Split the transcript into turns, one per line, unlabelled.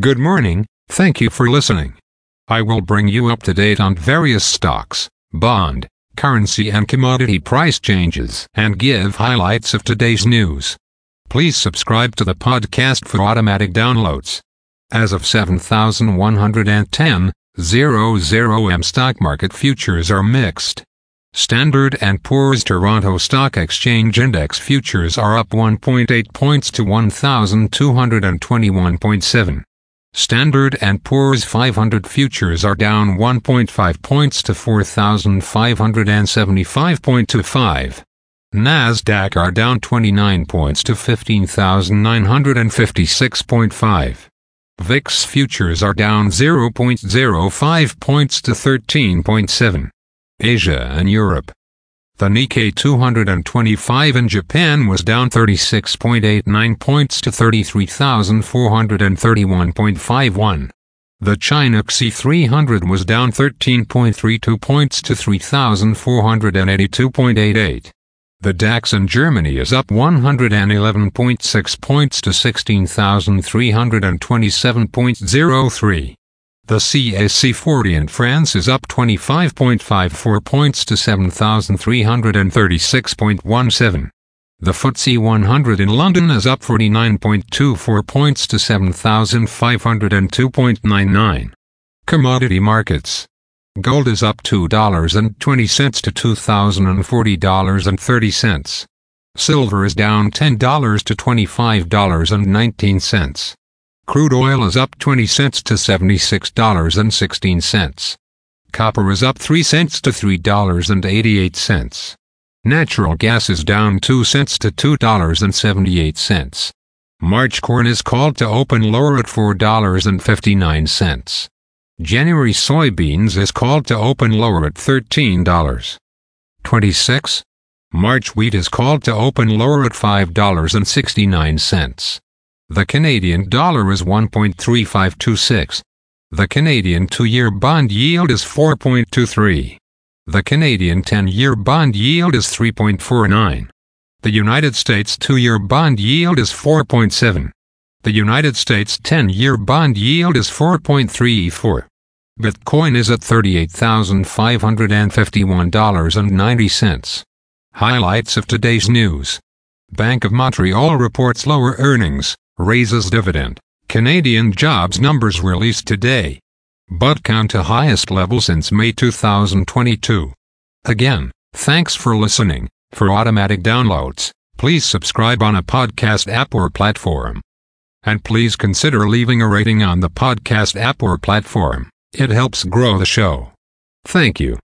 Good morning, thank you for listening. I will bring you up to date on various stocks, bond, currency and commodity price changes and give highlights of today's news. Please subscribe to the podcast for automatic downloads. As of 7110, 00M stock market futures are mixed. Standard & Poor's Toronto Stock Exchange Index futures are up 1.8 points to 1221.7. Standard & Poor's 500 futures are down 1.5 points to 4575.25. Nasdaq are down 29 points to 15956.5. VIX futures are down 0.05 points to 13.7. Asia and Europe. The Nikkei 225 in Japan was down 36.89 points to 33,431.51. The China CSI 300 was down 13.32 points to 3,482.88. The DAX in Germany is up 111.6 points to 16,327.03. The CAC 40 in France is up 25.54 points to 7,336.17. The FTSE 100 in London is up 49.24 points to 7,502.99. Commodity markets. Gold is up $2.20 to $2,040.30. Silver is down $10 to $25.19. Crude oil is up 20 cents to $76.16. Copper is up 3 cents to $3.88. Natural gas is down 2 cents to $2.78. March corn is called to open lower at $4.59. January soybeans is called to open lower at $13. 26. March wheat is called to open lower at $5.69. The Canadian dollar is 1.3526. The Canadian two-year bond yield is 4.23. The Canadian 10-year bond yield is 3.49. The United States two-year bond yield is 4.7. The United States 10-year bond yield is 4.34. Bitcoin is at $38,551.90. Highlights of today's news. Bank of Montreal reports lower earnings raises dividend. Canadian jobs numbers released today. Bitcoin to highest level since May 2022. Again, thanks for listening. For automatic downloads, please subscribe on a podcast app or platform. And please consider leaving a rating on the podcast app or platform. It helps grow the show. Thank you.